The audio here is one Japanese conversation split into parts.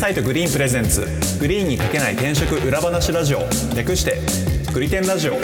サイト Green presents。 Green に書けない転職裏話ラジオ。略してグリテンラジオ。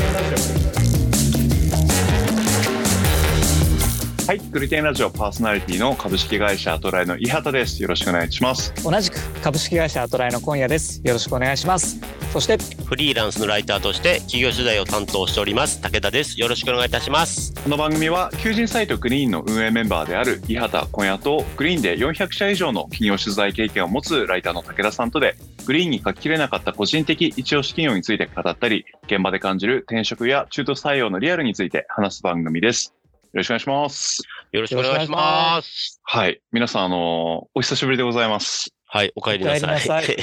はいグリテンラジオパーソナリティの株式会社アトラエの伊畑です。よろしくお願いします。同じく株式会社アトラエの今夜です。よろしくお願いします。そしてフリーランスのライターとして企業取材を担当しております武田です。よろしくお願いいたします。この番組は求人サイト Green の運営メンバーである伊畑今夜と Green で400社以上の企業取材経験を持つライターの武田さんとでグリーンに書ききれなかった個人的一押し企業について語ったり現場で感じる転職や中途採用のリアルについて話す番組ですよろしくお願いします。よろしくお願いしますはい。皆さん、あの、お久しぶりでございます。はいお帰りなさいさい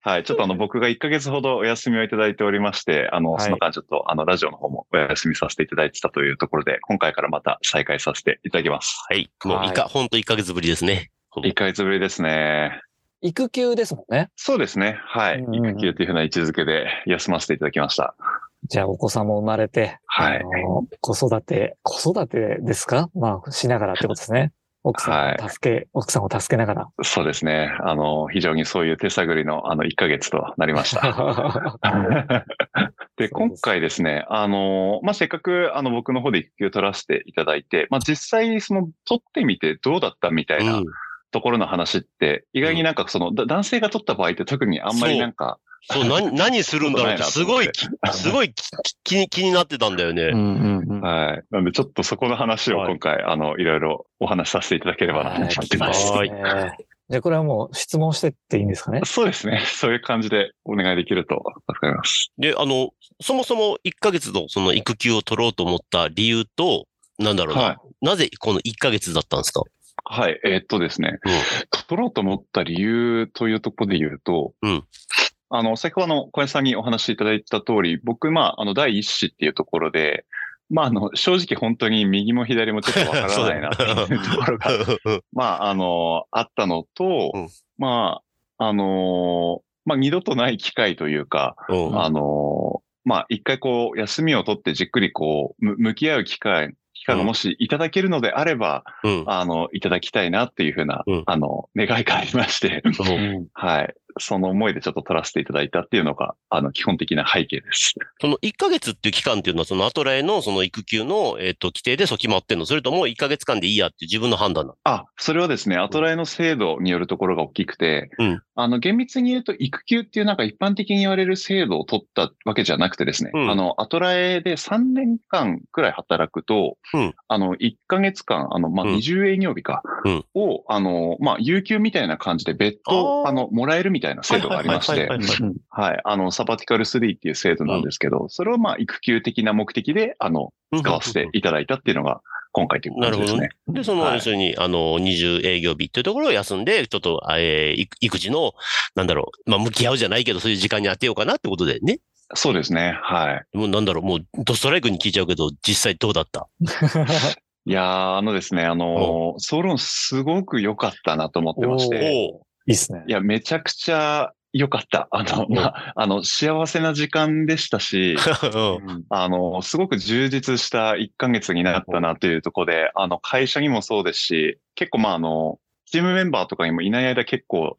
はい。ちょっとあの、僕が1ヶ月ほどお休みをいただいておりまして、あの、はいその間ちょっとあの、ラジオの方もお休みさせていただいてたというところで、今回からまた再開させていただきます。はいもういかほんと1ヶ月ぶりですね1ヶ月ぶりですね。育休ですもんねそうですね。はい。育休というふうな位置づけで休ませていただきました。じゃあお子さんも生まれて、はい。あの子育て子育てですか？まあしながらってことですね。奥さんを助け、奥さんを助けながら。そうですね。あの、非常にそういう手探りのあの、1ヶ月となりました。で、今回ですね、あの、まあ、せっかく、あの、僕の方で育休取らせていただいて、まあ、実際、その、取ってみてどうだったみたいなうん。ところの話って、意外になんかその、だ男性が取った場合って特にあんまりなんか、そう何 何するんだろうってすごいき すごいき気に気になってたんだよね、うんうんうんはい。なので、ちょっとそこの話をはい今回、あの、いろいろお話しさせていただければなと思ってます。はいえーじゃあこれはもう質問してっていいんですかね？そうですね。そういう感じでお願いできると助かります。であのそもそも1ヶ月のその育休を取ろうと思った理由となんだろうな、はいなぜこの1ヶ月だったんですか？はい。えーっとですね。取ろうと思った理由というところで言うと、うんあの、先ほどあの小林さんにお話しいただいた通り、僕、まあ、あの、第一子っていうところで、まあ、あの、正直本当に右も左もちょっとわからないなっていうところが、まあ、あの、あったのと、うん。まあ、あの、まあ、二度とない機会というか、うん。あの、まあ、一回こう、休みを取ってじっくりこう、む向き合う機会、機会がもしいただけるのであれば、うん。あの、いただきたいなっていうふうな、うん。あの、願いがありまして、う。ん はい。その思いでちょっと取らせていただいたっていうのが、あの、基本的な背景です。その1ヶ月っていう期間っていうのは、そのアトラエのその育休の、えっ、と、規定でそう決まってんの。それとも1ヶ月間でいいやっていう自分の判断なの？あ、それはですね、アトライの制度によるところが大きくて、うん。あの、厳密に言うと、育休っていうなんか一般的に言われる制度を取ったわけじゃなくてですね、うん。あの、アトラエで3年間くらい働くと、うん。あの、1ヶ月間、あの、まあ、うん。20営業日か、うん。を、あの、まあ、有給みたいな感じで別途、あの、もらえるみたいな制度がありまして。はい。あの、サバティカル3っていう制度なんですけど、それをまあ、育休的な目的で、あの、使わせていただいたっていうのが、今回という感じですね。で、その、はい。要するに、あの、20営業日っていうところを休んで、ちょっと、えー育育児の、なんだろう、まあ、向き合うじゃないけど、そういう時間に当てようかなってことでね。そうですね。はい。もうなんだろう、もう、ドストライクに聞いちゃうけど、実際どうだった？いやー、あのですね、あのー、総論すごく良かったなと思ってましおて、おいいっすね。いや、めちゃくちゃ良かった。あの、まあ、あの、幸せな時間でしたし、うん。あの、すごく充実した1ヶ月になったなというところで、あの、会社にもそうですし、結構まあ、あの、チームメンバーとかにもいない間結構、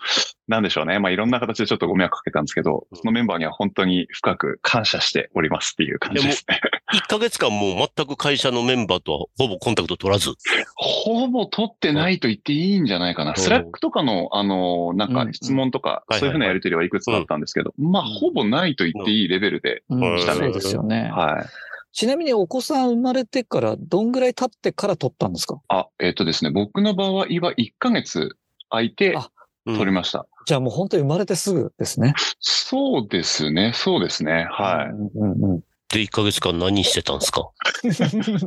なんでしょうね。まあ、いろんな形でちょっとご迷惑かけたんですけど、そのメンバーには本当に深く感謝しておりますっていう感じですね。1ヶ月間もう全く会社のメンバーとはほぼコンタクト取らず。ほぼ取ってないと言っていいんじゃないかな。んスラックとかの、あの、なんかうん質問とか、そういうふうなやりとりはいくつかあったんですけど、まあ、ほぼないと言っていいレベルで、うんしたねそうですよね。はい。ちなみにお子さん生まれてからどんぐらい経ってから取ったんですか？あ、えっ、とですね、僕の場合は1ヶ月空いて取りました。じゃあもう本当に生まれてすぐですね。そうですね、そうですね。はい。うんうんうん。で、1ヶ月間何してたんですか？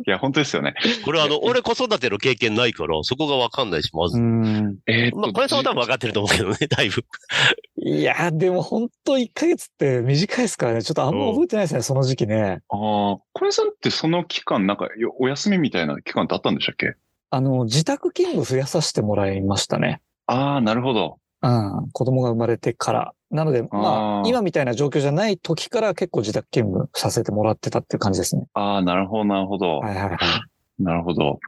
いや、本当ですよね。これあの、俺子育ての経験ないから、そこがわかんないし、まず。うんえっ、と、まあ、小林さんは多分分かってると思うけどね、だいぶ。いや、でも本当1ヶ月って短いですからね。ちょっとあんま覚えてないですね、その時期ね。ああ、小林さんってその期間、なんかよお休みみたいな期間ってあったんでしたっけ？あの、自宅勤務増やさせてもらいましたね。ああ、なるほど。うん。子供が生まれてから。なので、まあ今みたいな状況じゃない時から結構自宅勤務させてもらってたっていう感じですね。ああ、なるほど、なるほど。はいはいはい。なるほど。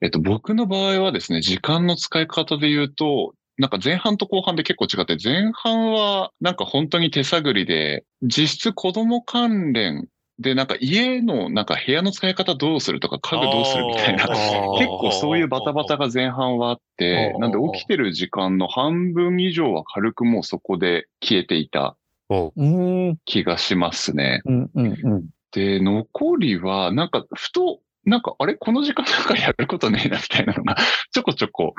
えっと、僕の場合はですね、時間の使い方で言うと、なんか前半と後半で結構違って、前半はなんか本当に手探りで、実質子供関連で、なんか家のなんか部屋の使い方どうするとか家具どうするみたいな、結構そういうバタバタが前半はあってなんで起きてる時間の半分以上は軽くもうそこで消えていた。気がしますね。うんうんうん。で、残りは、なんか、ふと、なんか、あれこの時間なんかやることねえな、みたいなのが、ちょこちょこ、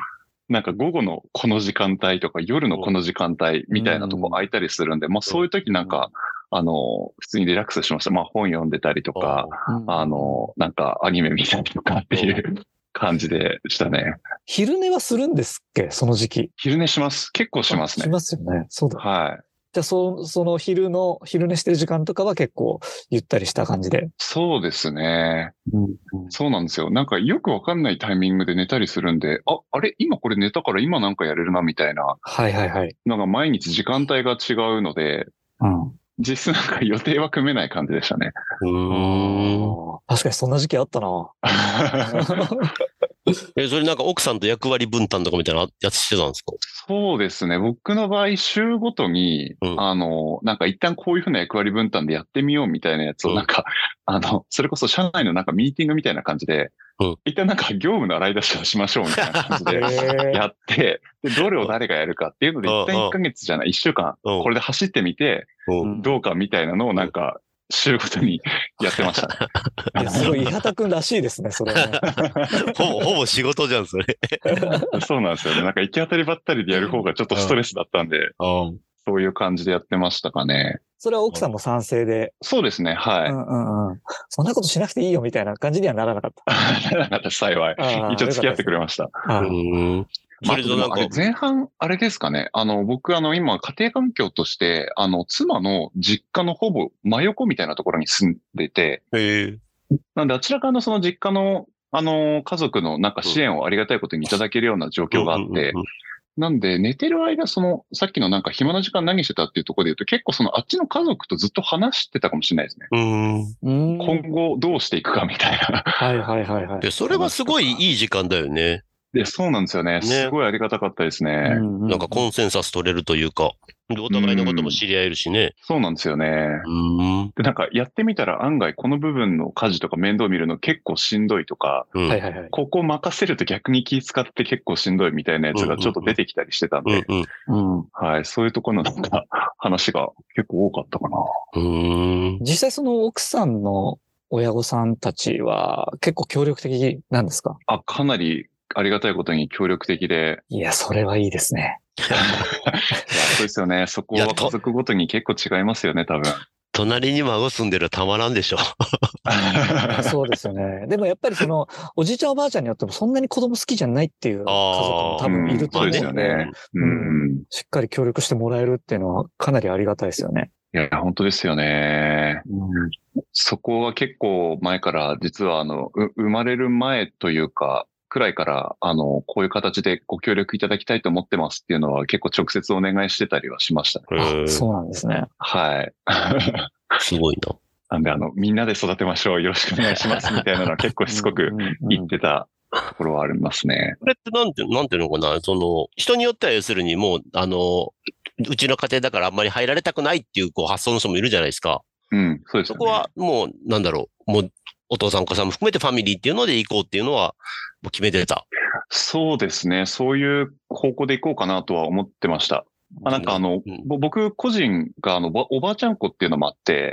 なんか午後のこの時間帯とか夜のこの時間帯みたいなとこ空いたりするんで、まあそういう時なんか、あの、普通にリラックスしました。まあ本読んでたりとか、あの、なんかアニメ見たりとかっていう感じでしたね。昼寝はするんですっけ？その時期。昼寝します。結構しますね。しますよね。そうだ。はい。じゃあ、そその昼の、昼寝してる時間とかは結構ゆったりした感じで。そうですね。うんそうなんですよ。なんかよくわかんないタイミングで寝たりするんで、あ、あれ？今これ寝たから今なんかやれるなみたいなはいはいはい。のが毎日時間帯が違うので、うん。実質なんか予定は組めない感じでしたね。うーん。確かにそんな時期あったな。え、それなんか奥さんと役割分担とかみたいなやつしてたんですか？そうですね。僕の場合、週ごとに、うん。あの、なんか一旦こういうふうな役割分担でやってみようみたいなやつを、うん。なんか、あの、それこそ社内のなんかミーティングみたいな感じで、うん。一旦なんか業務の洗い出しをしましょうみたいな感じ へでー。やって、で、どれを誰がやるかっていうので、うん。一旦1ヶ月じゃない、1週間、うん。これで走ってみて、うん。どうかみたいなのをなんか、週ごとにやってましたね。いや、すごい、伊畑くんらしいですね、それはね。ほぼ、ほぼ仕事じゃん、それ。そうなんですよね。なんか行き当たりばったりでやる方がちょっとストレスだったんで、そういう感じでやってましたかね。それは奥さんも賛成で、そうですね、はい。うんうんうん。そんなことしなくていいよみたいな感じにはならなかった。なかった幸い。一応付き合ってくれました。それとなんか前半、あれですかね。あの、僕、あの、今、家庭環境として、あの、妻の実家のほぼ真横みたいなところに住んでて。なんで、あちらからのその実家の、あの、家族のなんか支援をありがたいことにいただけるような状況があってなんで、寝てる間、その、さっきのなんか暇な時間何してたっていうところで言うと、結構その、あっちの家族とずっと話してたかもしれないですね。うん。うん。今後どうしていくかみたいな。はいはいはいはい。で、それはすごいいい時間だよね。で、そうなんですよね。すごいありがたかったですね。うんなんかコンセンサス取れるというか、でお互いのことも知り合えるしね。そうなんですよね。うん。で、なんかやってみたら案外この部分の家事とか面倒見るの結構しんどいとか、うん。はいはいはい。ここ任せると逆に気使って結構しんどいみたいなやつがちょっと出てきたりしてたんで。はい、そういうところのなんか話が結構多かったかな。うん。実際その奥さんの親御さんたちは結構協力的なんですか？あ、かなりありがたいことに協力的で、いや、それはいいですね。いやそうですよね。そこは家族ごとに結構違いますよね、多分。隣に孫住んでるらたまらんでしょ。そうですよね。でもやっぱりその、おじいちゃんおばあちゃんによってもそんなに子供好きじゃないっていう家族も多分いるとそうです思うんで、よね。うん。しっかり協力してもらえるっていうのはかなりありがたいですよね。いや、本当ですよね。そこは結構前から、実はあの、う生まれる前というか、くらいから、あの、こういう形でご協力いただきたいと思ってますっていうのは結構直接お願いしてたりはしましたね。そうなんですね。はい。すごいな。なんで、あの、みんなで育てましょう。よろしくお願いします。みたいなのは 結構しつこく言ってたところはありますね。これってなんて、なんていうのかな、その、人によっては要するにもう、あの、うちの家庭だからあんまり入られたくないっていうこう発想の人もいるじゃないですか。うん、そうですよね。そこはもう、なんだろう、もう、お父さんお母さんも含めてファミリーっていうので行こうっていうのは、もう決めてた。そうですね。そういう方向でいこうかなとは思ってました。あなんかあの、うんぼ僕個人があの、ぼおばあちゃん子っていうのもあって。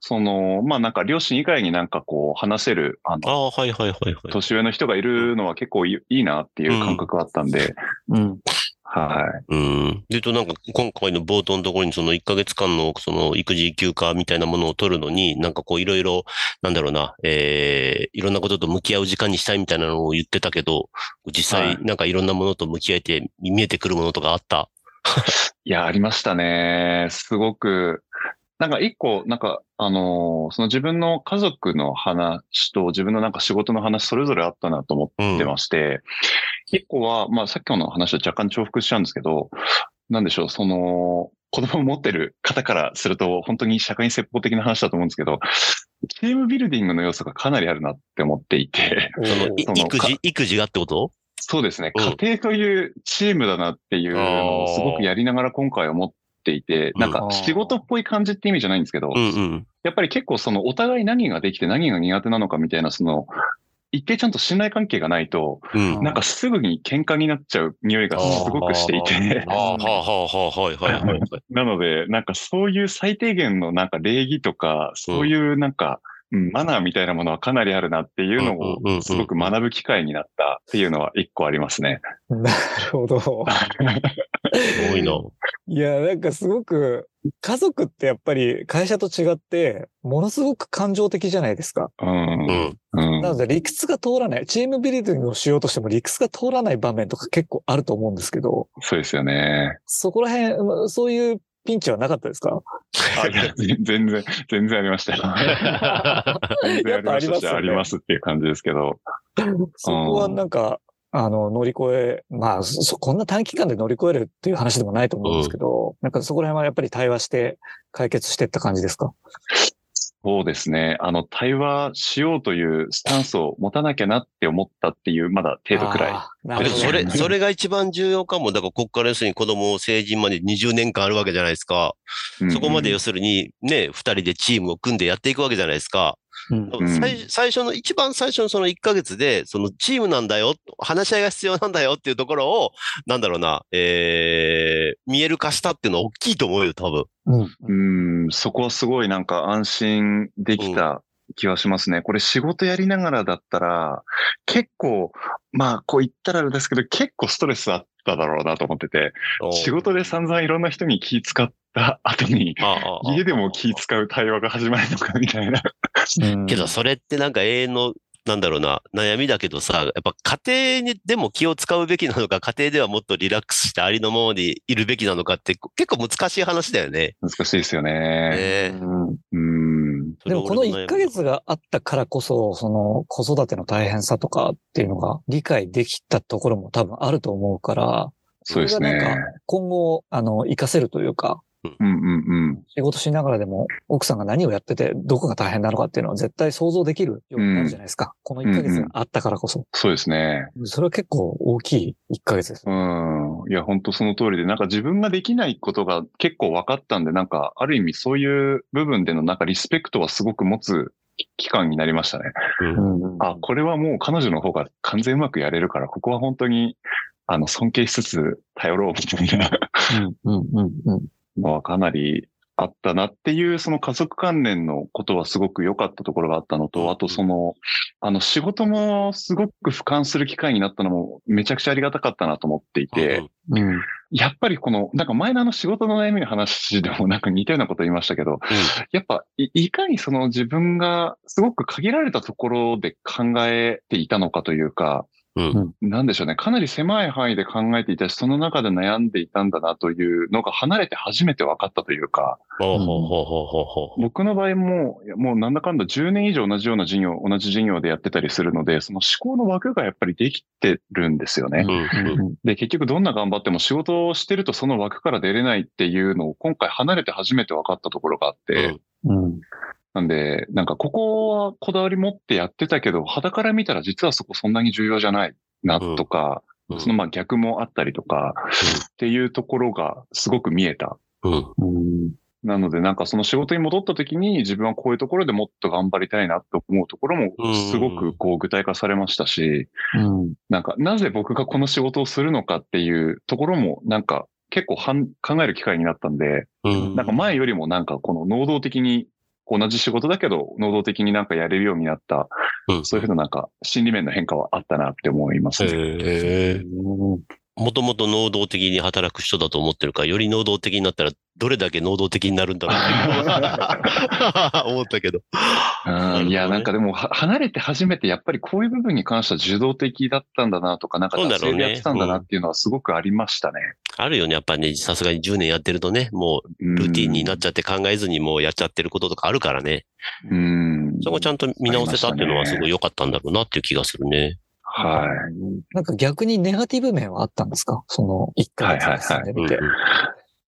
その、まあなんか両親以外になんかこう話せる、あの、ああ、はいはいはいはい。年上の人がいるのは結構いいいいなっていう感覚があったんで、うん。はい。うん。でと、なんか、今回の冒頭のところに、その1ヶ月間の、その、育児休暇みたいなものを取るのに、なんかこう、いろいろ、なんだろうな、えー、いろんなことと向き合う時間にしたいみたいなのを言ってたけど、実際、はいなんかいろんなものと向き合えて、見えてくるものとかあった？いや、ありましたね。すごく、なんか一個、なんか、あのーその自分の家族の話と自分のなんか仕事の話それぞれあったなと思うん。ってまして、一個は、まあさっきの話と若干重複しちゃうんですけど、なんでしょう、その、子供を持ってる方からすると、本当に社会に説法的な話だと思うんですけど、チームビルディングの要素がかなりあるなって思っていて、その、育児、育児がってこと？そうですね、うん。家庭というチームだなっていうのをすごくやりながら今回思っていて、うんなんか仕事っぽい感じって意味じゃないんですけど、うんうん。やっぱり結構そのお互い何ができて何が苦手なのかみたいな、その、一定ちゃんと信頼関係がないと、うん。なんかすぐに喧嘩になっちゃう匂いがすごくしていて、ああ、はあ、はあ、はい、はい、はい。なので、なんかそういう最低限のなんか礼儀とか、そういうなんか、うんマナーみたいなものはかなりあるなっていうのをすごく学ぶ機会になったっていうのは一個ありますね。なるほど。すごいな。いや、なんかすごく、家族ってやっぱり会社と違って、ものすごく感情的じゃないですか。うん。うん。うんなので理屈が通らない。チームビルディングをしようとしても理屈が通らない場面とか結構あると思うんですけど、そうですよね。そこら辺、まそういうピンチはなかったですか？あいや 全然、全然ありましたよ。全然ありましたし、ね。ありますっていう感じですけど。そこはなんか、あの、乗り越え、まあそ、こんな短期間で乗り越えるっていう話でもないと思うんですけど、なんかそこら辺はやっぱり対話して解決していった感じですか？そうですね。あの、対話しようというスタンスを持たなきゃなって思ったっていう、まだ程度くらい。それ、それが一番重要かも。だから、こっから要するに子供、成人まで20年間あるわけじゃないですか。うんそこまで要するに、ね、二人でチームを組んでやっていくわけじゃないですか。うん。ん最最初の、一番最初のその1ヶ月で、そのチームなんだよ、話し合いが必要なんだよっていうところを、なんだろうな、えー、見える化したっていうのは大きいと思うよ、多分。うん。うん、そこはすごいなんか安心できた気はしますね。これ仕事やりながらだったら、結構、まあ、こう言ったらあれですけど、結構ストレスあっただろうなと思ってて、仕事で散々いろんな人に気使った後に、家でも気使う対話が始まるのかみたいな。うんけど、それってなんか永遠の、なんだろうな、悩みだけどさ、やっぱ家庭にでも気を使うべきなのか、家庭ではもっとリラックスしてありのままでいるべきなのかって結構難しい話だよね。難しいですよね。ねうんうん。でもこの1ヶ月があったからこそ、その子育ての大変さとかっていうのが理解できたところも多分あると思うから、そうですね。れがなんか今後、あの、活かせるというか、うんうんうん。仕事しながらでも奥さんが何をやっててどこが大変なのかっていうのは絶対想像できるようになるじゃないですか。この1ヶ月があったからこそ。そうですね。それは結構大きい1ヶ月ですう。ん。いや、本当その通りで、なんか自分ができないことが結構分かったんで、なんか、ある意味そういう部分でのなんかリスペクトはすごく持つ期間になりましたね。うんうんあ、これはもう彼女の方が完全うまくやれるから、ここは本当に、あの、尊敬しつつ頼ろうみたいなうんうんうんうんのはかなりあったなっていう、その家族関連のことはすごく良かったところがあったのうん。と、あとその、あの、仕事もすごく俯瞰する機会になったのもめちゃくちゃありがたかったなと思っていて、うんやっぱりこの、なんか前のあの仕事の悩みの話でもなんか似たようなこと言いましたけど、やっぱいいかにその自分がすごく限られたところで考えていたのかというか、うんなんでしょうね。かなり狭い範囲で考えていたし、その中で悩んでいたんだなというのが離れて初めて分かったというか、僕の場合も、もうなんだかんだ10年以上同じような事業、同じ事業でやってたりするので、その思考の枠がやっぱりできてるんですよね。うん。うん。で、結局どんな頑張っても仕事をしてるとその枠から出れないっていうのを今回離れて初めて分かったところがあって、うん。うんなんで、なんかここはこだわり持ってやってたけど、肌から見たら実はそこそんなに重要じゃないなとか、うん。そのまあ逆もあったりとか、っていうところがすごく見えた。うん。うん。なのでなんかその仕事に戻った時に自分はこういうところでもっと頑張りたいなと思うところもすごくこう具体化されましたし、うん。なんかなぜ僕がこの仕事をするのかっていうところもなんか結構はん考える機会になったんで、うん。なんか前よりもなんかこの能動的に同じ仕事だけど能動的になんかやれるようになった、うんそういうふうななんか心理面の変化はあったなって思いますね。もともと能動的に働く人だと思ってるから、より能動的になったら、どれだけ能動的になるんだろうって 思ったけど。うんいや、なんかでもは離れて初めてやっぱりこういう部分に関しては受動的だったんだなとか、なんかやってたんだなっていうのはすごくありましたね。あるよね。やっぱね、さすがに10年やってるとね、もうルーティンになっちゃって考えずにもうやっちゃってることとかあるからね。うん。そこちゃんと見直せたっていうのはすごい良かったんだろうなっていう気がするね。はい。なんか逆にネガティブ面はあったんですか？その1ヶ月進んでみて。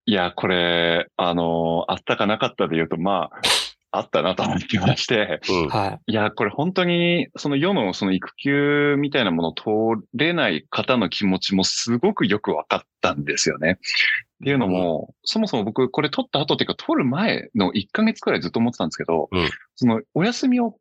いや、これ、あの、あったかなかったで言うと、まあ、あったなと思ってまして、うん。はい。いや、これ本当に、その世のその育休みたいなものを通れない方の気持ちもすごくよく分かったんですよね。っていうのも、そもそも僕これ取った後っていうか、取る前の1ヶ月くらいずっと思ってたんですけど、うんそのお休みを、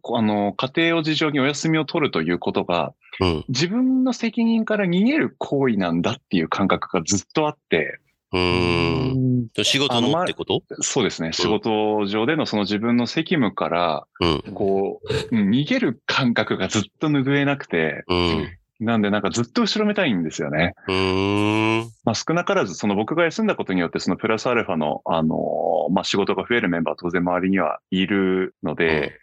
こあの、家庭を事情にお休みを取るということが、うん。自分の責任から逃げる行為なんだっていう感覚がずっとあって、うーん。仕事のってこと？そうですね、仕事上でのその自分の責務から、うん。こう、うん逃げる感覚がずっと拭えなくて、うん。なんでなんかずっと後ろめたいんですよね。まあ少なからずその僕が休んだことによってそのプラスアルファのあのーまあ仕事が増えるメンバーは当然周りにはいるので、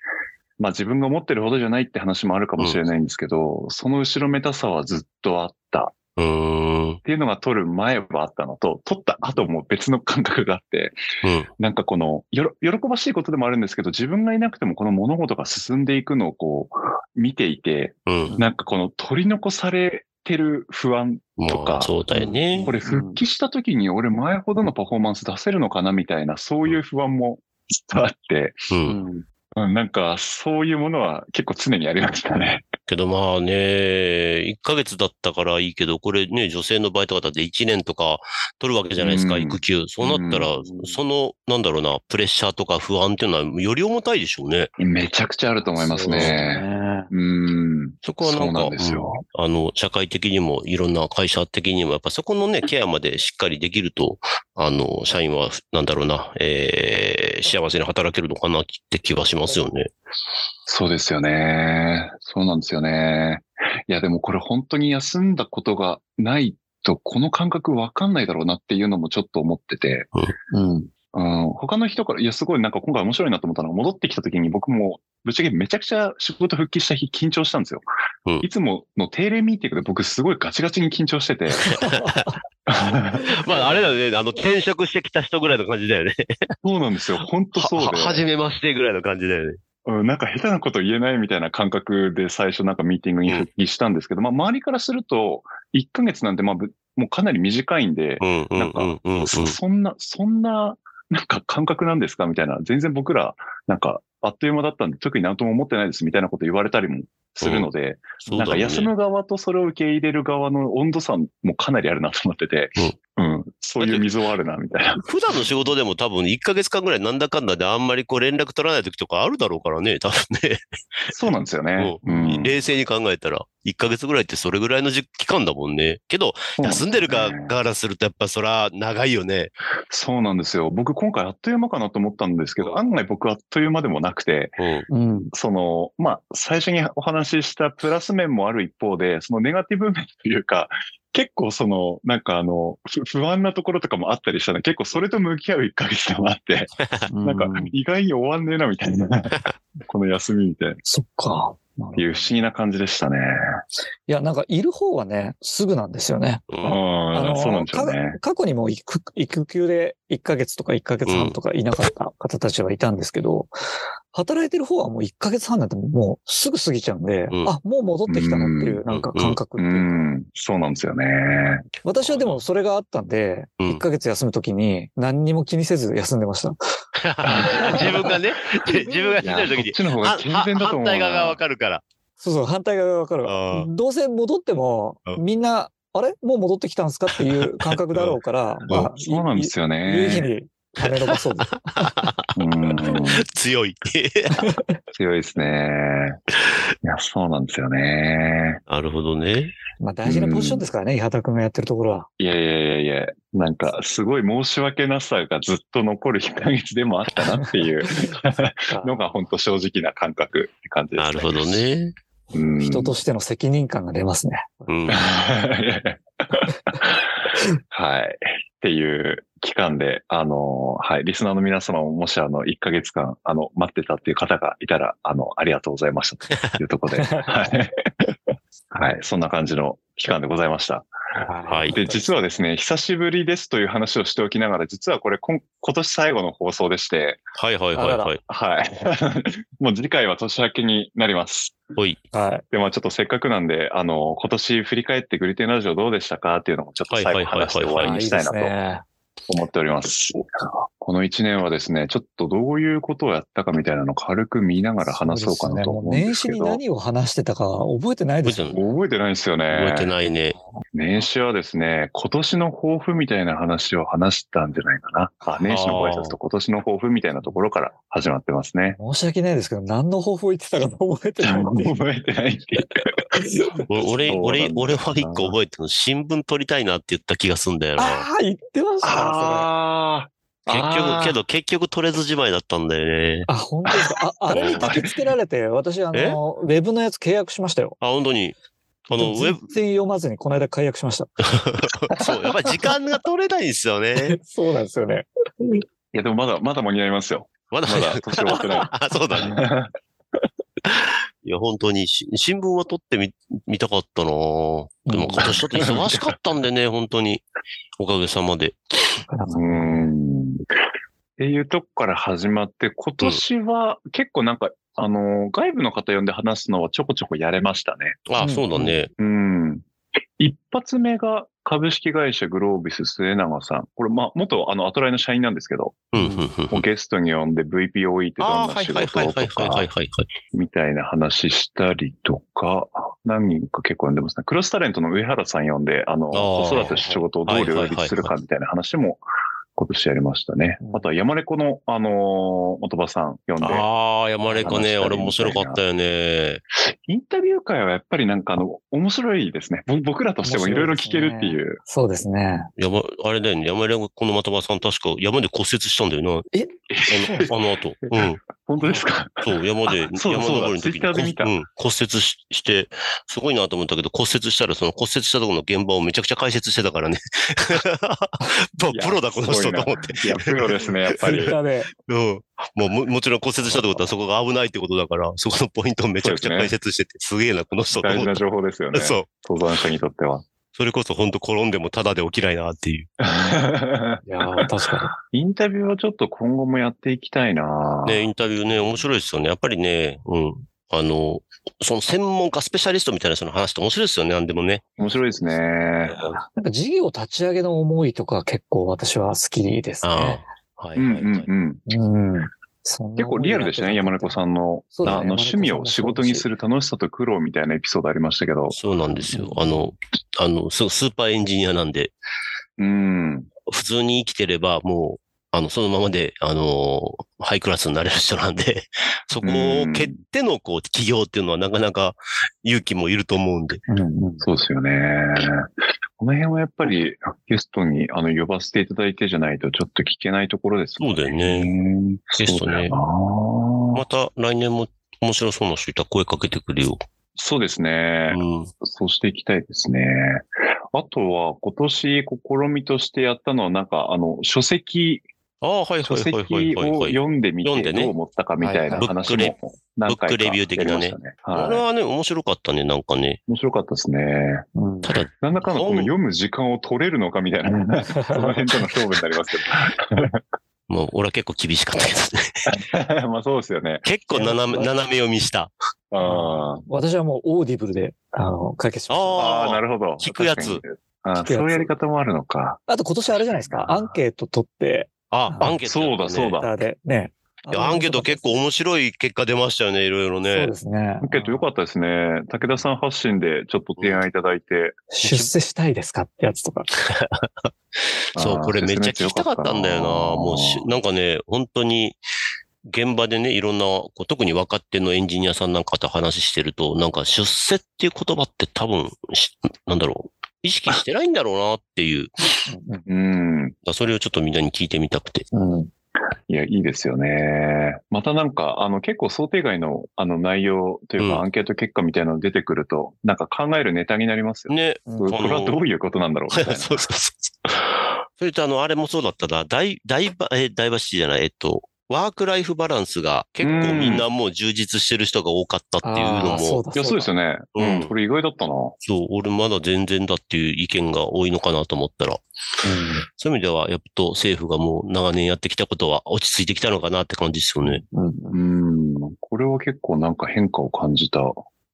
まあ自分が思ってるほどじゃないって話もあるかもしれないんですけど、その後ろめたさはずっとあった。っていうのが取る前はあったのと、取った後も別の感覚があって、うん。なんかこのよろ、喜ばしいことでもあるんですけど、自分がいなくてもこの物事が進んでいくのをこう、見ていて、うん。なんかこの取り残されてる不安、とかまあ、そうだよねこ。れ復帰した時に俺前ほどのパフォーマンス出せるのかなみたいな、そういう不安もずっとあって、う。うんん。うん、なんかそういうものは結構常にありましたね。けどまあね、1ヶ月だったからいいけど、これね、女性の場合とかだって1年とか取るわけじゃないですか、うん育休。そうなったらうん、その、なんだろうな、プレッシャーとか不安っていうのはより重たいでしょうね。めちゃくちゃあると思いますね。ね。うん。そこはなんか、んうんあの、社会的にも、いろんな会社的にも、やっぱそこのね、ケアまでしっかりできると、あの、社員は、なんだろうな、えー、幸せに働けるのかなって気はしますよね。そうですよね。そうなんですよね。いや、でもこれ本当に休んだことがないと、この感覚わかんないだろうなっていうのもちょっと思ってて、うん。うん、他の人から、いや、すごいなんか今回面白いなと思ったのが、戻ってきた時に僕も、ぶっちゃけめちゃくちゃ仕事復帰した日緊張したんですよ。うんいつもの定例ミーティングで僕すごいガチガチに緊張してて。まあ、あれだよね、あの、転職してきた人ぐらいの感じだよね。そうなんですよ。本当そうで。はじめましてぐらいの感じだよね。うん、なんか下手なこと言えないみたいな感覚で最初なんかミーティングに復帰したんですけど、まあ周りからすると、1ヶ月なんてまあぶもうかなり短いんで、うん、うん、なんかそんな、そんな、なんか感覚なんですか？みたいな、全然僕ら、なんか、あっという間だったんで、特になんとも思ってないですみたいなこと言われたりもするので、なん。かそうだよね休む側とそれを受け入れる側の温度差もかなりあるなと思ってて、うん、そういう溝はあるな、みたいな。普段の仕事でも多分1ヶ月間ぐらいなんだかんだであんまりこう連絡取らない時とかあるだろうからね、多分ね。そうなんですよね。ううんん。冷静に考えたら、1ヶ月ぐらいってそれぐらいの時期間だもんね。けど、休んでるかからするとやっぱそら長いよね。そうなんですよ。僕今回あっという間かなと思ったんですけど、案外僕あっという間でもなくて、うん。うん。その、まあ、最初にお話ししたプラス面もある一方で、そのネガティブ面というか、結構その、なんかあの、ふ不安なところとかもあったりしたので、結構それと向き合う1ヶ月でもあって、なんか意外に終わんねえなみたいな、この休みみたいなっそっか。いう不思議な感じでしたね。いや、なんか、いる方はね、すぐなんですよね。うんああ、そうなんですよね。か過去にも育育休で1ヶ月とか1ヶ月半とかいなかった方たちはいたんですけど、働いてる方はもう1ヶ月半なんてもうすぐ過ぎちゃうんで、うんあ、もう戻ってきたなっていうなんか感覚っうていうかん、そうなんですよね。私はでもそれがあったんで、うん1ヶ月休むときに何にも気にせず休んでました。自分がね、自分が死んでる時に。ちの方が健全だと思うな。反対側がわかるから。そうそう、反対側がわかるわあーどうせ戻ってもう、んみんな、あれ？もう戻ってきたんですか？っていう感覚だろうから、まあ、そうなんですよい有意義ね。に羽伸ばそうです。うん強い。強いですね。いや、そうなんですよね。なるほどね。まあ大事なポジションですからね、伊畑くんがやってるところは。いやいやいやいや、なんか、すごい申し訳なさがずっと残る1 ヶ月でもあったなっていうのが本当正直な感覚って感じです、ね。なるほど。ね。うん、人としての責任感が出ますね。うん。はい。っていう期間で、あの、はい、リスナーの皆様ももしあの、1ヶ月間、あの、待ってたっていう方がいたら、あの、ありがとうございましたというところで、はい。はい、そんな感じの期間でございました。はいで、実はですね、久しぶりですという話をしておきながら、実はこれ今、今年最後の放送でして、はいはいはいはい。はい。もう次回は年明けになります。ほい。はい。で、まあちょっとせっかくなんで、あの、今年振り返ってグリテンラジオどうでしたかっていうのもちょっと最後話して終わりにしたいなとね。思っております。この1年はですね、ちょっとどういうことをやったかみたいなのを軽く見ながら話そうかなと思うん年ですけど。始に何を話してたか覚えてないですよね。覚えてないですよね。覚えてないね。年始はですね、今年の抱負みたいな話を話したんじゃないかな。あ年始のご挨拶と今年の抱負みたいなところから始まってますね。申し訳ないですけど、何の抱負を言ってたか覚えてない。覚えてないっていう。俺、俺だ、俺は一個覚えてるの、新聞取りたいなって言った気がすんだよな。ああ、言ってましたね。ああ。結局、けど結局取れずじまいだったんだよね。あ、本当ですか？あ、あれに焚き付けられて、私、あえ？の、ウェブのやつ契約しましたよ。あ、本当に。あの、ウェ全然読まずにこの間解約しました。ブ、そう、やっぱり時間が取れないんですよね。そうなんですよね。いや、でもまだ、まだ間に合いますよ。まだまだ年終わってないあ、そうだね。いや、本当にし、新聞は取ってみ、見たかったなぁでも今年ちょっと忙しかったんでね、本当に。おかげさまで。うーん。っていうとこから始まって、今年は結構なんか、あの、外部の方呼んで話すのはちょこちょこやれましたね。あ、うんそうだね。うん。一発目が株式会社グロービス末永さん。これ、まあ、元あの、アトライの社員なんですけど、うん、うん、うん。もうゲストに呼んで VPOE ってどああ、んな仕事とはいはいはいか、はい。みたいな話したりとか、何人か結構呼んでますね。クロスタレントの上原さん呼んで、あの、あ子ー育て仕事をどう両立するかみたいな話も今年やりましたねう。んあとは山猫の、あのー、元場さん呼んで、ああ、山根かね、あれ面白かったよね。インタビュー会はやっぱりなんかあの、面白いですね。ぼ僕らとしてもいろいろ聞けるっていう。そうですね。山、あれだよね、山根この的場さん確か山で骨折したんだよな。え？あの、あの後。うん。本当ですか？そう、山で、そうだ山登りの時に Twitter で見たこうん、骨折しして、すごいなと思ったけど、骨折したらその骨折したところの現場をめちゃくちゃ解説してたからね。もういやプロだ、この人と思って。いや、プロですね、やっぱりツイッ。ターで。うん。もうも、もちろん骨折したってことはそこが危ないってことだから、そこのポイントをめちゃくちゃ解説してて、すげえな、この人と大事な思った。情報ですよね。そう。登山者にとっては。それこそ本当転んでもただで起きないなっていう。いやー確かインタビューはちょっと今後もやっていきたいなね、インタビューね、面白いですよね。やっぱりね、うん。あの、その専門家、スペシャリストみたいな人の話って面白いですよね、なんでもね。面白いですね。に。なんか事業立ち上げの思いとか結構私は好きですね。ああ。はいうんはいはい。うんうん。うん。結構リアルでしたね、山猫さんの。あの趣味を仕事にする楽しさと苦労みたいなエピソードありましたけど。そうなんですよ。あの、あの、すスーパーエンジニアなんで、うん。普通に生きてればもう、あの、そのままで、あの、ハイクラスになれる人なんで、そこを蹴っての、こう、起業っていうのはなかなか勇気もいると思うんで。うんうんそうですよね。この辺はやっぱりゲストにあの呼ばせていただいてじゃないとちょっと聞けないところですそうだよね。ね。ゲストねまた来年も面白そうな人いたら声かけてくれよ。そうですね。うん。そうしていきたいですね。あとは今年試みとしてやったのはなんかあの書籍、ああ、はい書はいはい籍はいはい、をはい。読んでみて読んでねどう思ったかみたいなはい話ブックも何回かブックレビュー的なねやりましたね。はい。あれはね、面白かったね、なんかね。面白かったですね。うんただ、なんだかんだこの読む時間を取れるのかみたいな、その辺との勝負になりますけもう 俺は結構厳しかったけどね。ど。まあそうですよね。結構斜め、斜め読みした。ああ。私はもうオーディブルで、あの、解決しました。ああ、なるほど。聞くやつ。ああ聞くやつそういうやり方もあるのか。あと今年あれじゃないですか。アンケート取って、あ、アンケート、そうだそうだでね。いや、アンケート結構面白い結果出ましたよね、いろいろそうねで。すね。アンケート良かったですね。武田さん発信でちょっと提案いただいて。出世したいですかってやつとか。そう、これめっちゃ聞きたかったんだよな。もうし、なんかね、本当に、現場でね、いろんな、こう特に若手のエンジニアさんなんかと話してると、なんか出世っていう言葉って多分、しなんだろう、意識してないんだろうなっていう、うん。らそれをちょっとみんなに聞いてみたくて。うん。いや、いいですよね。またなんか、あの、結構想定外の、あの、内容といううんか、アンケート結果みたいなの出てくると、なんか考えるネタになりますよね。ね。これこれはどういうことなんだろうみたいな。そうそうそう。それとあの、あれもそうだったな。ダイ、ダイバ、え、ダイバーシティじゃない、えっと、ワークライフバランスが結構みんなもう充実してる人が多かったっていうのも、いや、そうですよね。ううんん。これ意外だったな。そう、俺まだ全然だっていう意見が多いのかなと思ったら、そういう意味では、やっと政府がもう長年やってきたことは落ち着いてきたのかなって感じですよね。うん。うん。これは結構なんか変化を感じた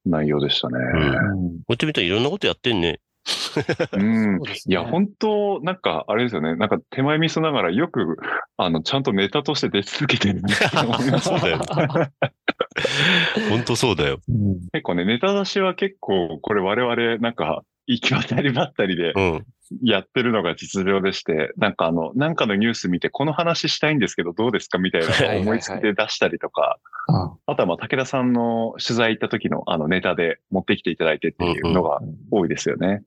内容でしたね。うんうんこうやって見たらいろんなことやってんね。うん。いや、本当なんか、あれですよね。なんか、手前味噌ながらよく、あの、ちゃんとネタとして出続けてるそうだよ。本当そうだよ。うん結構ね、ネタ出しは結構、これ我々、なんか、行き渡りばったりでうん。やってるのが実情でして、なんかあの、なんかのニュース見て、この話したいんですけど、どうですかみたいな思いつきで出したりとか、ああとはまあ、武田さんの取材行った時のあのネタで持ってきていただいてっていうのが多いですよね。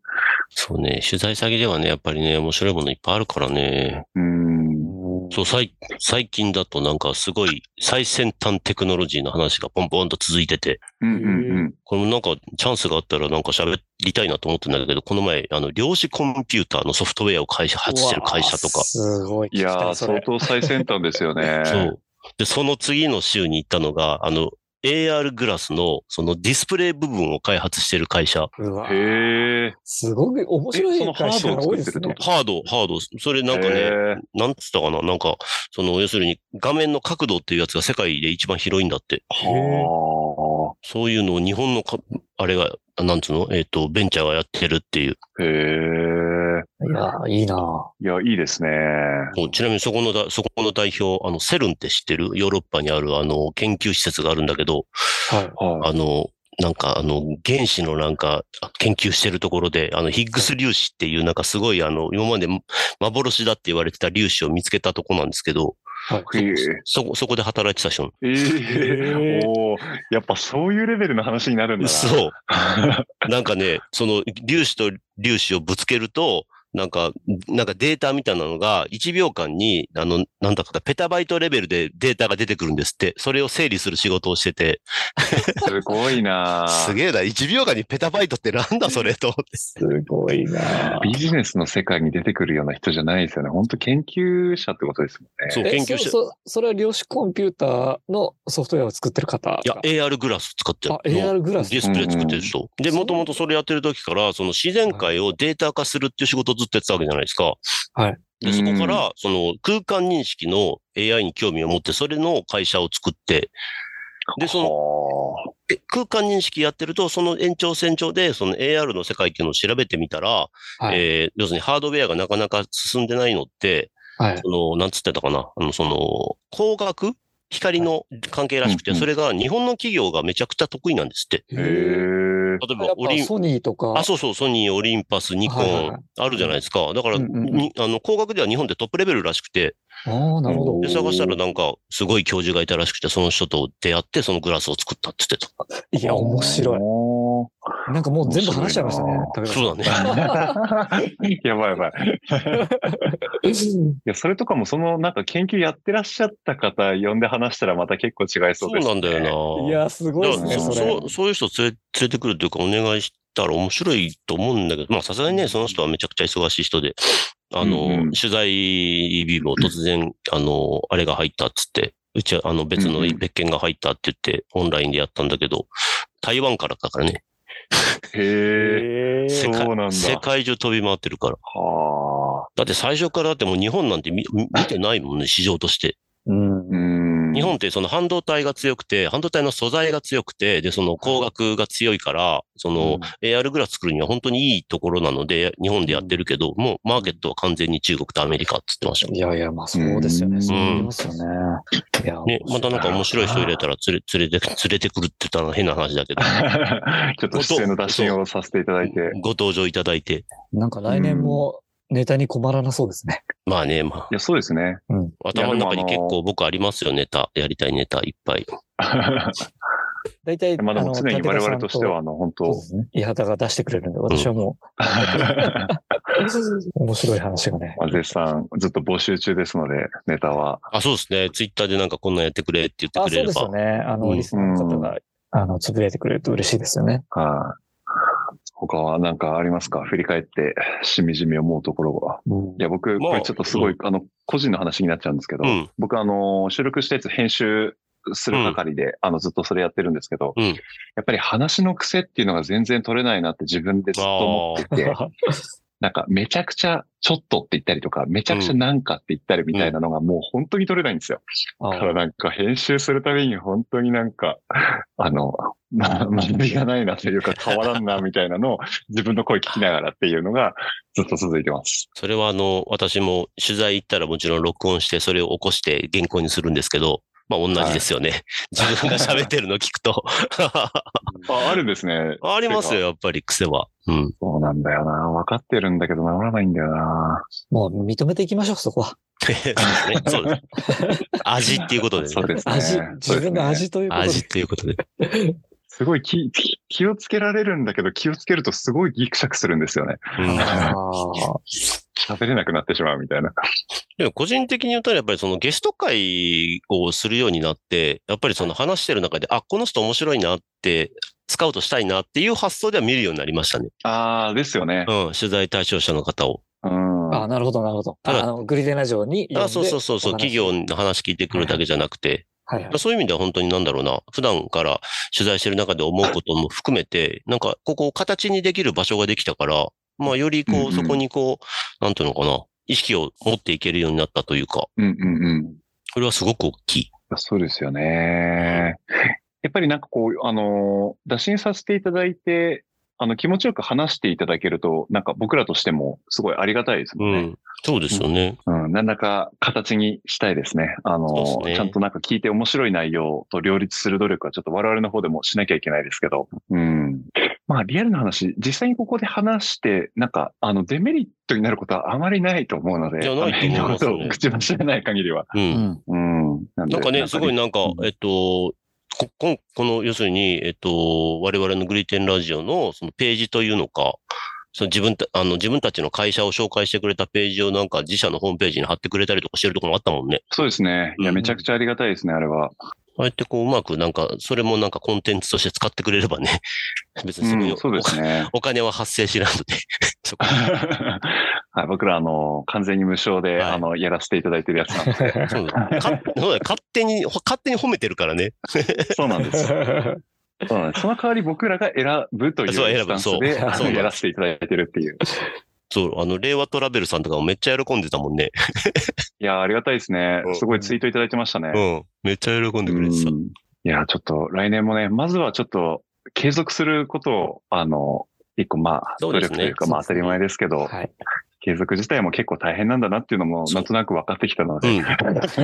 そうね。取材先ではね、やっぱりね、面白いものいっぱいあるからね。うん。そう、最最近だとなんかすごい最先端テクノロジーの話がポンポンと続いてて、うんうんうん。これもなんかチャンスがあったらなんか喋りたいなと思ってんだけど、この前、あの、量子コンピューターのソフトウェアを開発してる会社とか、すごい。いやー、相当最先端ですよね。そう。で、その次の週に行ったのが、あの、AR グラスのそのディスプレイ部分を開発してる会社。うわへえ。すごく面白い会社が多いですね。ハード、ハード。それなんかね、なんつったかな？なんか、その、要するに画面の角度っていうやつが世界で一番広いんだって。はそういうのを日本のか、あれが、なんつうの？えっ、と、ベンチャーがやってるっていう。あ。へえ。いやー、いいないや、いいですね。そうちなみにそこのだ、そこの代表、あの、セルンって知ってる？ヨーロッパにある、あの、研究施設があるんだけど、はい。はあの、なんか、あの、原子のなんか、研究してるところで、あの、ヒッグス粒子っていう、なんかすごい、あの、今まで幻だって言われてた粒子を見つけたとこなんですけど、い。へえ。そこ、そこで働いてた人。ええ。おーやっぱそういうレベルの話になるんだな。そう。なんかね、その粒子と粒子をぶつけると、なんか、なんかデータみたいなのが1秒間に、あの、なんだかなペタバイトレベルでデータが出てくるんですって。それを整理する仕事をしてて。すごいなすげえな。1秒間にペタバイトってなんだそれと思って。すごいなビジネスの世界に出てくるような人じゃないですよね。本当研究者ってことですもんね。そう、え研究者。そそそれは量子コンピューターのソフトウェアを作ってる方？いや、AR グラス使ってるあ、AR グラスディスプレイ作ってる人。で、もともとそれやってる時から、その自然界をデータ化するっていう仕事をずっとやってたわけじゃないですか。はい。で、そこから、その空間認識の AI に興味を持って、それの会社を作って、で、その空間認識やってると、その延長線上で、その AR の世界っていうのを調べてみたら、はい。えー要するにハードウェアがなかなか進んでないのって、はい。その、なんつってたかな、あの、その、光学光の関係らしくて、それが日本の企業がめちゃくちゃ得意なんですって。例えばオリンぱ、ソニーとか。あ、そうそう、ソニー、オリンパス、ニコンあるじゃないですか。だから、あの、工学では日本でトップレベルらしくて、ああ、なるほど。で、探したらなんか、すごい教授がいたらしくて、その人と出会って、そのグラスを作ったって言ってた。いや、面白い。い。なんかもう全部話しちゃいましたね。そうだね。やばいやばい。いや、それとかもそのなんか研究やってらっしゃった方呼んで話したらまた結構違いそそううです、ね。なんだよな。いや、すごいですね、だからそれ。そうそういう人連れ連れてくるというか、お願いしたら面白いと思うんだけど、まあさすがにね、その人はめちゃくちゃ忙しい人で、あの、うんうん取材日も突然、あの、あれが入ったっつって、うちはあの別の別件が入ったって言って、オンラインでやったんだけど、台湾からだからね、へえ。そうなんだ世界中飛び回ってるから。はあ。だって最初からだってもう日本なんて見見見てないもんね、市場として。うん。うん。日本ってその半導体が強くて、半導体の素材が強くて、で、その工学が強いから、その AR グラス作るには本当にいいところなので、日本でやってるけど、もうマーケットは完全に中国とアメリカって言ってましいやいや、まあそうですよね。うんそうなりますよね。いやた。ね、またなんか面白い人入れたら連れ、連れて、連れてくるって言ったら変な話だけど、ちょっと出演の打診をさせていただいて。ご登場いただいて。なんか来年もネタに困らなそうですね。まあね、まいや、そうですね。あ、頭の中に結構僕ありますよ、ネタ。やりたいネタいっぱい。大体、まあでも常に我々としては、ああの、本当。伊畑が出してくれるんで、私はもう、面白い話がね。まあ絶賛ずっと募集中ですので、ネタは。あ、そうですね。ツイッターでなんかこんなんやってくれって言ってあ、くれればそうですよ。ね。あの、うんリスナーの方が、あの、つぶやいてくれると嬉しいですよね。はい。他は何かありますか？振り返って、しみじみ思うところは。いや、僕、まあこれちょっとすごい、あの、個人の話になっちゃうんですけど、うん。僕、あの、収録したやつ編集する係で、あの、ずっとそれやってるんですけど、うん。やっぱり話の癖っていうのが全然取れないなって自分でずっと思ってて、なんかめちゃくちゃちょっとって言ったりとか、めちゃくちゃなんかって言ったりみたいなのがもう本当に取れないんですよ。だからなんか編集するたびに本当になんか、あの、ま、学びがないなというか変わらんなみたいなのを自分の声聞きながらっていうのがずっと続いてます。それはあの、私も取材行ったらもちろん録音してそれを起こして原稿にするんですけど、まあ同じですよね。自分が喋ってるの聞くと。あ、あるんですね。ありますよ、やっぱり癖は。うん。そうなんだよな。分かってるんだけど治らないんだよな。もう認めていきましょう、そこは。そうですね。そうです。味っていうことでね。そうですね。味、自分の味ということで。味っていうことで。すごい気気 気をつけられるんだけど、気をつけるとすごいギクシャクするんですよね。喋れなくなってしまうみたいな。でも個人的に言うと、やっぱりそのゲスト会をするようになって、やっぱりその話してる中で、あ、この人面白いなって、スカウトしたいなっていう発想では見るようになりましたね。ああ、ですよね。うん、取材対象者の方を。うん。あ、なるほど、なるほど。ただあの、グリデンラジオに。あそうそうそうそう、企業の話聞いてくるだけじゃなくて、はいはい。そういう意味では本当になんだろうな、普段から取材してる中で思うことも含めて、なんかここを形にできる場所ができたから、まあよりこう、そこにこう、なんていうのかな、意識を持っていけるようになったというか、うんうんうん。これはすごく大きい。そうですよね。やっぱりなんかこう、あの、打診させていただいて、あの、気持ちよく話していただけると、なんか僕らとしてもすごいありがたいですうもんね。ん。そうですよね。うん、何らか形にしたいですね。あの、ねちゃんとなんか聞いて面白い内容と両立する努力はちょっと我々の方でもしなきゃいけないですけど。うん。まあ、リアルな話、実際にここで話して、なんか、あの、デメリットになることはあまりないと思うので、いやないと思いますね口走れない限りは。う。うんん。うん。ななんかね、すごいなんかう、んえっと、こ、こんこの、要するに、えっと、我々のグリテンラジオのそのページというのか、その自分た、あの、自分たちの会社を紹介してくれたページをなんか自社のホームページに貼ってくれたりとかしてるところもあったもんね。そうですね。いや、うんめちゃくちゃありがたいですね、あれは。ああやってこう、うまくなんか、それもなんかコンテンツとして使ってくれればね、別にすごい、うん、そうですね。お金は発生しないので、そこ。はい、僕ら、あの、完全に無償で、はいあの、やらせていただいてるやつなんで。そうだ 勝手に、ほ勝手に褒めてるからね。そうなんです。そうなんです。その代わり僕らが選ぶというスタンスで、そうあそうやらせていただいてるっていう。そう、あの、令和トラベルさんとかもめっちゃ喜んでたもんね。いや、ありがたいですねうん。すごいツイートいただいてましたね。うん。めっちゃ喜んでくれてた。うんいや、ちょっと来年もね、まずはちょっと継続することを、あの、一個まあ、努力というか、まあ当たり前ですけど、はい。継続自体も結構大変なんだなっていうのも、なんとなく分かってきたのうで、ん。まず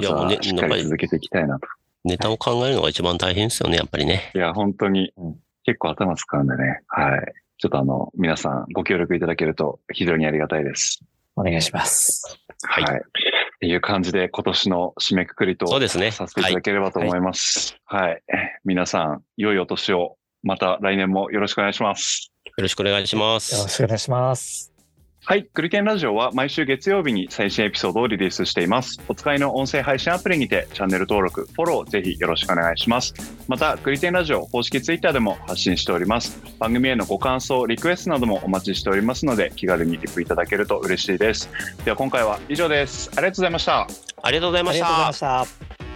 いやもうねはしっかり続けていきたいなと。ネタを考えるのが一番大変ですよね、やっぱりね。いや、本当にうん結構頭使うんでね、はい。ちょっとあの、皆さんご協力いただけると非常にありがたいです。お願いします。はいっていう感じで今年の締めくくりとそうですね。させていただければと思います。はい。皆さん、良いお年を、また来年もよろしくお願いします。よろしくお願いしまよろす。しくお願いします。はい。クリテンラジオは毎週月曜日に最新エピソードをリリースしています。お使いの音声配信アプリにてチャンネル登録、フォローぜひよろしくお願いします。また、クリテンラジオ公式ツイッターでも発信しております。番組へのご感想、リクエストなどもお待ちしておりますので、気軽にリプいただけると嬉しいです。では今回は以上です。ありがとうございました。ありがとうございましありがとうございたま。した。